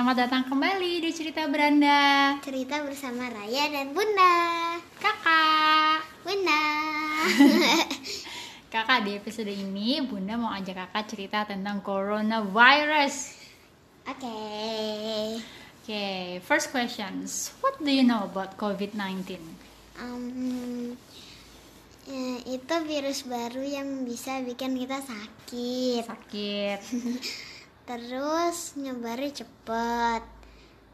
Selamat datang kembali di Cerita Beranda. Cerita bersama Raya dan Bunda. Kakak. Bunda. Kakak di episode ini Bunda mau ajak kakak cerita tentang coronavirus. Oke. Oke, first questions. What do you know about COVID-19? um, ya, Itu virus baru yang bisa bikin kita sakit. Sakit Terus nyebarnya cepet.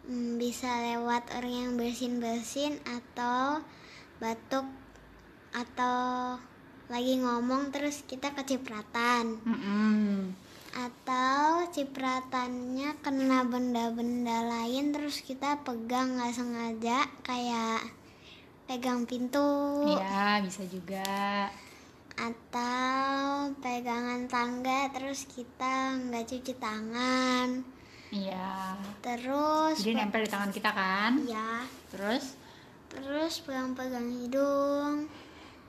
Hmm, Bisa lewat orang yang bersin-bersin Atau batuk Atau lagi ngomong terus kita kecipratan. Mm-mm. atau cipratannya kena benda-benda lain terus kita pegang nggak sengaja kayak pegang pintu. Ya, bisa juga atau pegangan tangga terus kita nggak cuci tangan. Iya. Terus Jadi nempel di tangan kita kan? Ya Terus? Terus pegang-pegang hidung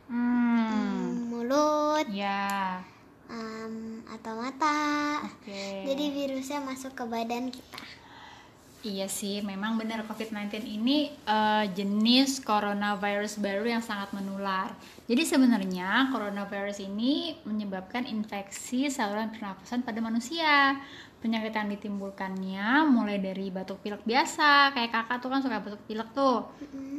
Hmm. mulut Ya em, atau mata. Oke. Jadi virusnya masuk ke badan kita Iya sih, memang benar COVID-19 ini eh, jenis coronavirus baru yang sangat menular. Jadi sebenarnya coronavirus ini menyebabkan infeksi saluran pernafasan pada manusia. Penyakit yang ditimbulkannya mulai dari batuk pilek biasa, kayak kakak tuh kan suka batuk pilek tuh.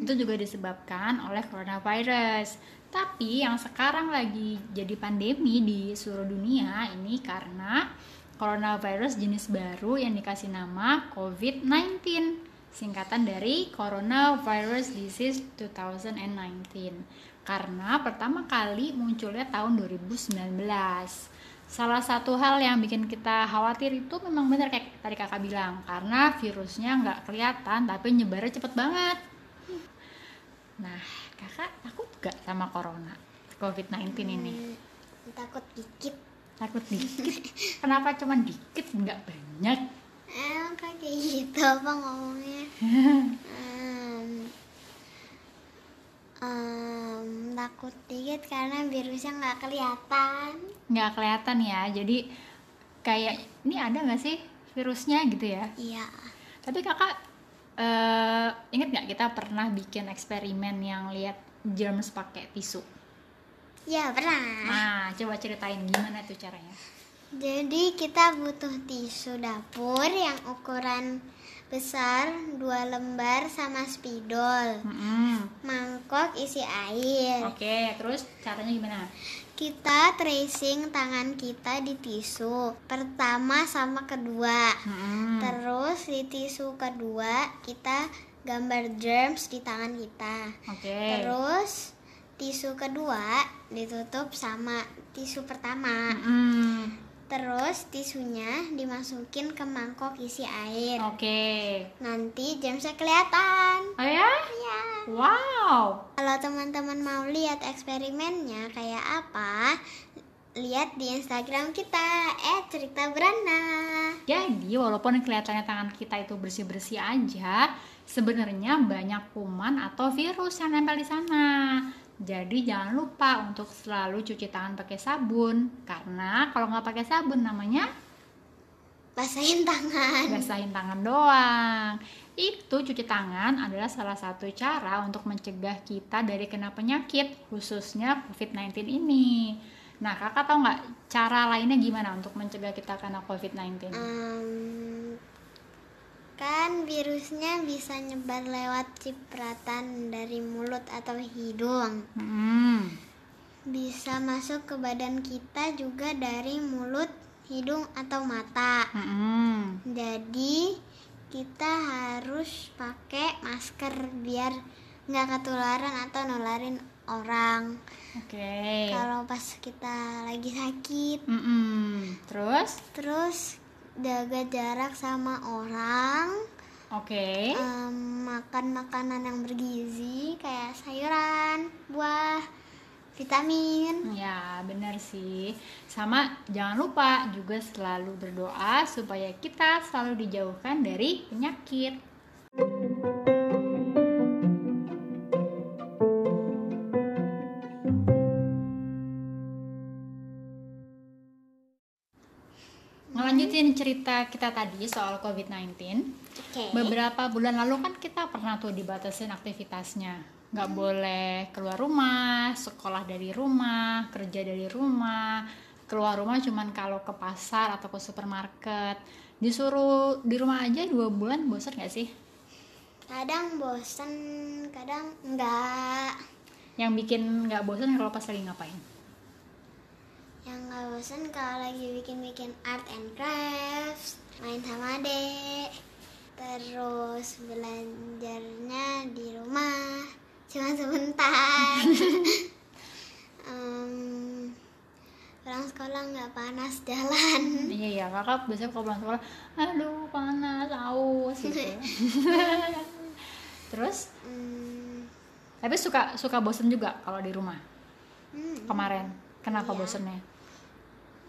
Itu juga disebabkan oleh coronavirus. Tapi yang sekarang lagi jadi pandemi di seluruh dunia ini karena coronavirus jenis baru yang dikasih nama COVID-19 singkatan dari Coronavirus Disease 2019 karena pertama kali munculnya tahun 2019 salah satu hal yang bikin kita khawatir itu memang benar kayak tadi kakak bilang karena virusnya nggak kelihatan tapi nyebarnya cepet banget. Nah kakak takut gak sama corona COVID-19 ini? Hmm, takut dikit takut dikit kenapa cuma dikit nggak banyak Emang kayak gitu apa ngomongnya? Em, em, takut dikit karena virusnya nggak kelihatan. nggak kelihatan ya jadi kayak ini ada nggak sih virusnya gitu ya Iya. tapi kakak eh, inget nggak kita pernah bikin eksperimen yang lihat germs pakai tisu Ya pernah. nah coba ceritain gimana tuh caranya Jadi kita butuh tisu dapur yang ukuran besar dua lembar sama spidol. Mm-mm. Mangkok isi air. oke terus caranya gimana Kita tracing tangan kita di tisu pertama sama kedua. Mm-mm. Terus di tisu kedua kita gambar germs di tangan kita. oke Terus tisu kedua ditutup sama tisu pertama. Mm-mm. Terus tisunya dimasukin ke mangkok isi air. oke Nanti germsnya kelihatan. oh ya Ya. wow Kalau teman-teman mau lihat eksperimennya kayak apa, lihat di Instagram kita @cerita beranda. Jadi walaupun kelihatannya tangan kita itu bersih-bersih aja, sebenarnya banyak kuman atau virus yang nempel di sana. Jadi jangan lupa untuk selalu cuci tangan pakai sabun, karena kalau nggak pakai sabun namanya Basahin tangan. basahin tangan doang. Itu cuci tangan adalah salah satu cara untuk mencegah kita dari kena penyakit, khususnya COVID-19 ini. Nah, kakak tahu nggak cara lainnya gimana untuk mencegah kita kena COVID-19? Em, kan virusnya bisa nyebar lewat cipratan dari mulut atau hidung. Hmm. Bisa masuk ke badan kita juga dari mulut, hidung atau mata. Mm-mm. Jadi kita harus pakai masker biar nggak ketularan atau nularin orang. Oke. Kalau pas kita lagi sakit, Mm-mm. Terus? terus jaga jarak sama orang. Oke. em, makan makanan yang bergizi kayak sayuran, buah, vitamin. Ya, benar sih. Sama jangan lupa juga selalu berdoa supaya kita selalu dijauhkan dari penyakit. Lanjutin cerita kita tadi soal COVID-19. Oke. Beberapa bulan lalu kan kita pernah tuh dibatasin aktivitasnya. Nggak boleh keluar rumah, sekolah dari rumah, kerja dari rumah. Keluar rumah cuman kalau ke pasar atau ke supermarket. Disuruh di rumah aja dua bulan bosan nggak sih? Kadang bosen, kadang enggak. Yang bikin nggak bosan kalau pas lagi ngapain? Yang nggak bosen kalau lagi bikin-bikin art and crafts, main sama adek, terus belajarnya di rumah, cuma sebentar. Em, pulang sekolah nggak panas jalan. Iya ya, kakak biasanya kalau pulang sekolah, aduh panas, aus gitu. Terus, Hmm, tapi suka suka bosen juga kalau di rumah hmm, kemarin. Kenapa Iya. bosennya?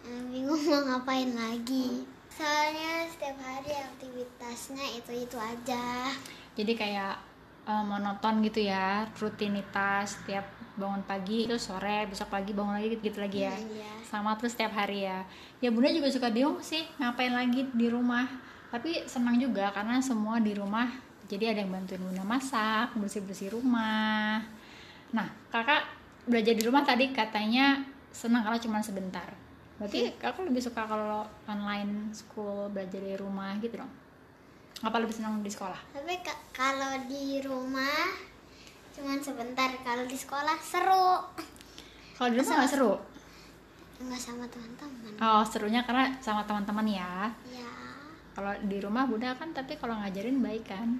Em, bingung mau ngapain lagi. Soalnya setiap hari aktivitasnya itu-itu aja. Jadi kayak eh, monoton gitu ya, rutinitas tiap bangun pagi terus sore besok pagi bangun lagi gitu, lagi ya. Iya. Sama terus setiap hari ya. Ya bunda juga suka bingung sih ngapain lagi di rumah. Tapi senang juga karena semua di rumah. Jadi ada yang bantuin bunda masak, bersih bersih rumah. Nah kakak belajar di rumah tadi katanya senang karena cuma sebentar. Berarti kakak lebih suka kalau online school belajar dari rumah gitu dong? Apa lebih senang di sekolah? Tapi ka- kalau di rumah cuman sebentar, kalau di sekolah seru. Kalau di rumah nggak seru? Enggak sama teman-teman. Oh serunya karena sama teman-teman ya. Ya. Kalau di rumah bunda kan tapi kalau ngajarin baik kan.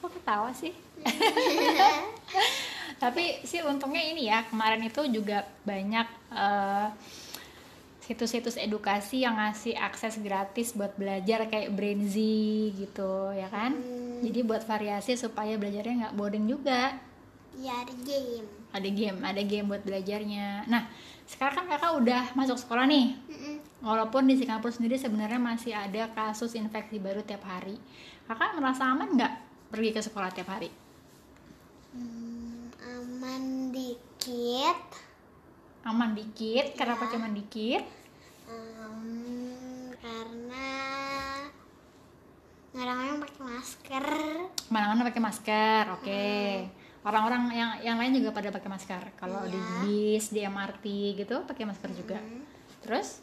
Kok ketawa sih? tapi sih untungnya ini ya kemarin itu juga banyak eh, situs-situs edukasi yang ngasih akses gratis buat belajar kayak Brainzy gitu ya kan. Hmm. Jadi buat variasi supaya belajarnya nggak boring juga. Ya di game. Ada game, ada game buat belajarnya. Nah sekarang kan kakak udah masuk sekolah nih. Mm-mm. Walaupun di Singapura sendiri sebenarnya masih ada kasus infeksi baru tiap hari. Kakak merasa aman nggak pergi ke sekolah tiap hari? Hmm, aman dikit. Aman dikit, kenapa Ya. cuma dikit? Em, karena kadang-kadang pakai masker. Mana-mana pakai masker, oke. Orang-orang yang yang lain juga pada pakai masker. Kalau di Iya. bis, di MRT gitu pakai masker juga. Hmm, Terus?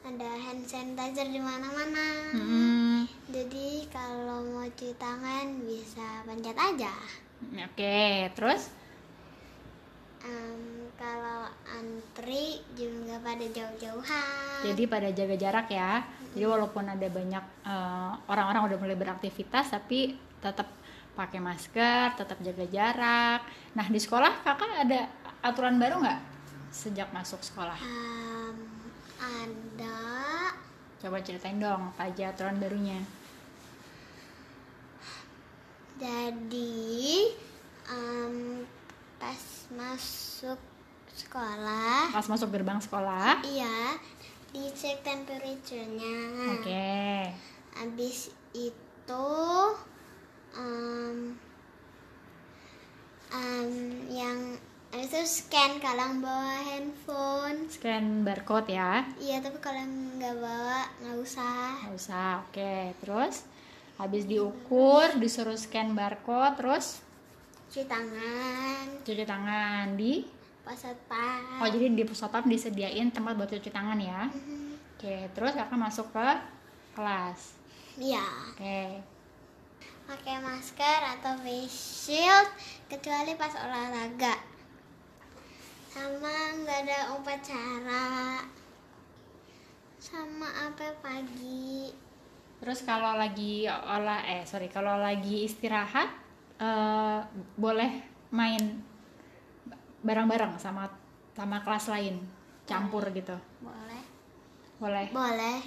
ada hand sanitizer di mana-mana. Mm-mm. Jadi kalau mau cuci tangan bisa pencet aja. Oke, terus? Em, kalau antri juga pada jauh-jauhan. Jadi pada jaga jarak ya. Jadi walaupun ada banyak eh, orang-orang udah mulai beraktivitas tapi tetap pakai masker, tetap jaga jarak. Nah di sekolah kakak ada aturan baru nggak sejak masuk sekolah? Em, ada Coba ceritain dong apa aja aturan barunya. Jadi em, pas masuk sekolah Pas masuk gerbang sekolah. iya dicek temperature-nya Oke. habis itu em, em, yang itu scan kalau bawa handphone Scan barcode ya. iya tapi kalau nggak bawa nggak usah Nggak usah. Oke. Terus habis diukur, disuruh scan barcode, terus? Cuci tangan. Cuci tangan. Di? Satpam Oh jadi di pusatpam disediain tempat buat cuci tangan ya? Mhm. Oke, terus kakak masuk ke kelas. iya. Oke, pakai masker atau face shield kecuali pas olahraga. Sama nggak ada upacara. Sama apa pagi terus kalau lagi olah eh sorry kalau lagi istirahat eh, boleh main bareng-bareng sama sama kelas lain campur gitu, boleh. Boleh. boleh.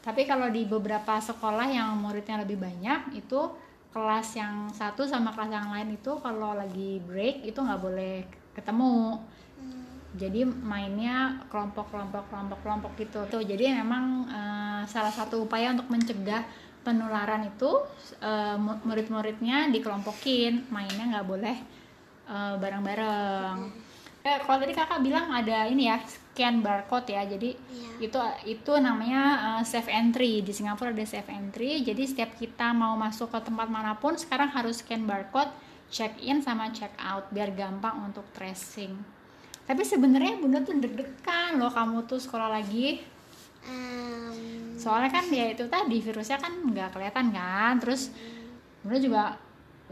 Tapi kalau di beberapa sekolah yang muridnya lebih banyak itu kelas yang satu sama kelas yang lain itu kalau lagi break itu nggak boleh ketemu. Hmm, jadi mainnya kelompok-kelompok kelompok-kelompok gitu. Tuh jadi memang eh, salah satu upaya untuk mencegah penularan itu mu- murid-muridnya dikelompokin. Mainnya nggak boleh eh, bareng-bareng. Eh, kalau tadi kakak bilang ada ini ya scan barcode ya. Jadi Iya. itu itu namanya uh, safe entry. Di Singapura ada safe entry. Jadi setiap kita mau masuk ke tempat mana pun sekarang harus scan barcode check in sama check out biar gampang untuk tracing tapi sebenarnya bunda tuh deg-degan loh kamu tuh sekolah lagi. Soalnya kan ya itu tadi virusnya kan nggak kelihatan kan. Terus bunda juga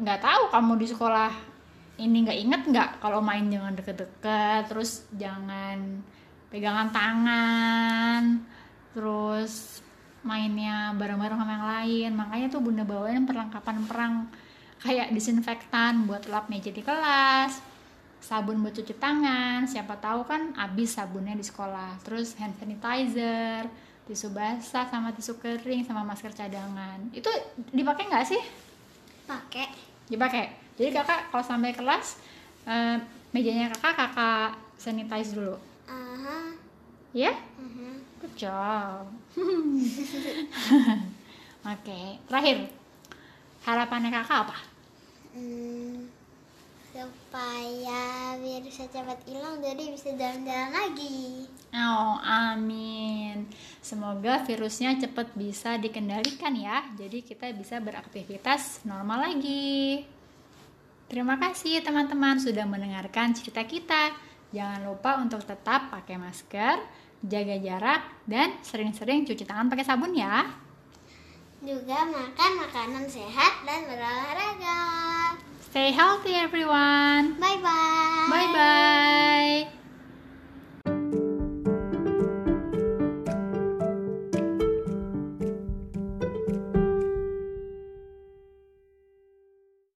nggak tahu kamu di sekolah ini nggak inget nggak kalau main jangan deket-deket terus jangan pegangan tangan terus mainnya bareng-bareng sama yang lain. Makanya tuh bunda bawain perlengkapan perang kayak disinfektan buat lap meja di kelas sabun buat cuci tangan siapa tahu kan habis sabunnya di sekolah. Terus hand sanitizer tisu basah sama tisu kering sama masker cadangan. Itu dipakai nggak sih? Pakai. Dipakai. Jadi kakak kalau sampai kelas eh, mejanya kakak kakak sanitize dulu. Aha. Ya aha. good job. Oke terakhir. Harapannya kakak apa? Hmm, supaya virusnya cepat hilang jadi bisa jalan-jalan lagi Oh, amin. Semoga virusnya cepat bisa dikendalikan ya. Jadi kita bisa beraktivitas normal lagi. Terima kasih teman-teman sudah mendengarkan cerita kita. Jangan lupa untuk tetap pakai masker, jaga jarak, dan sering-sering cuci tangan pakai sabun ya. juga makan makanan sehat dan berolahraga Stay healthy everyone. bye bye Bye bye.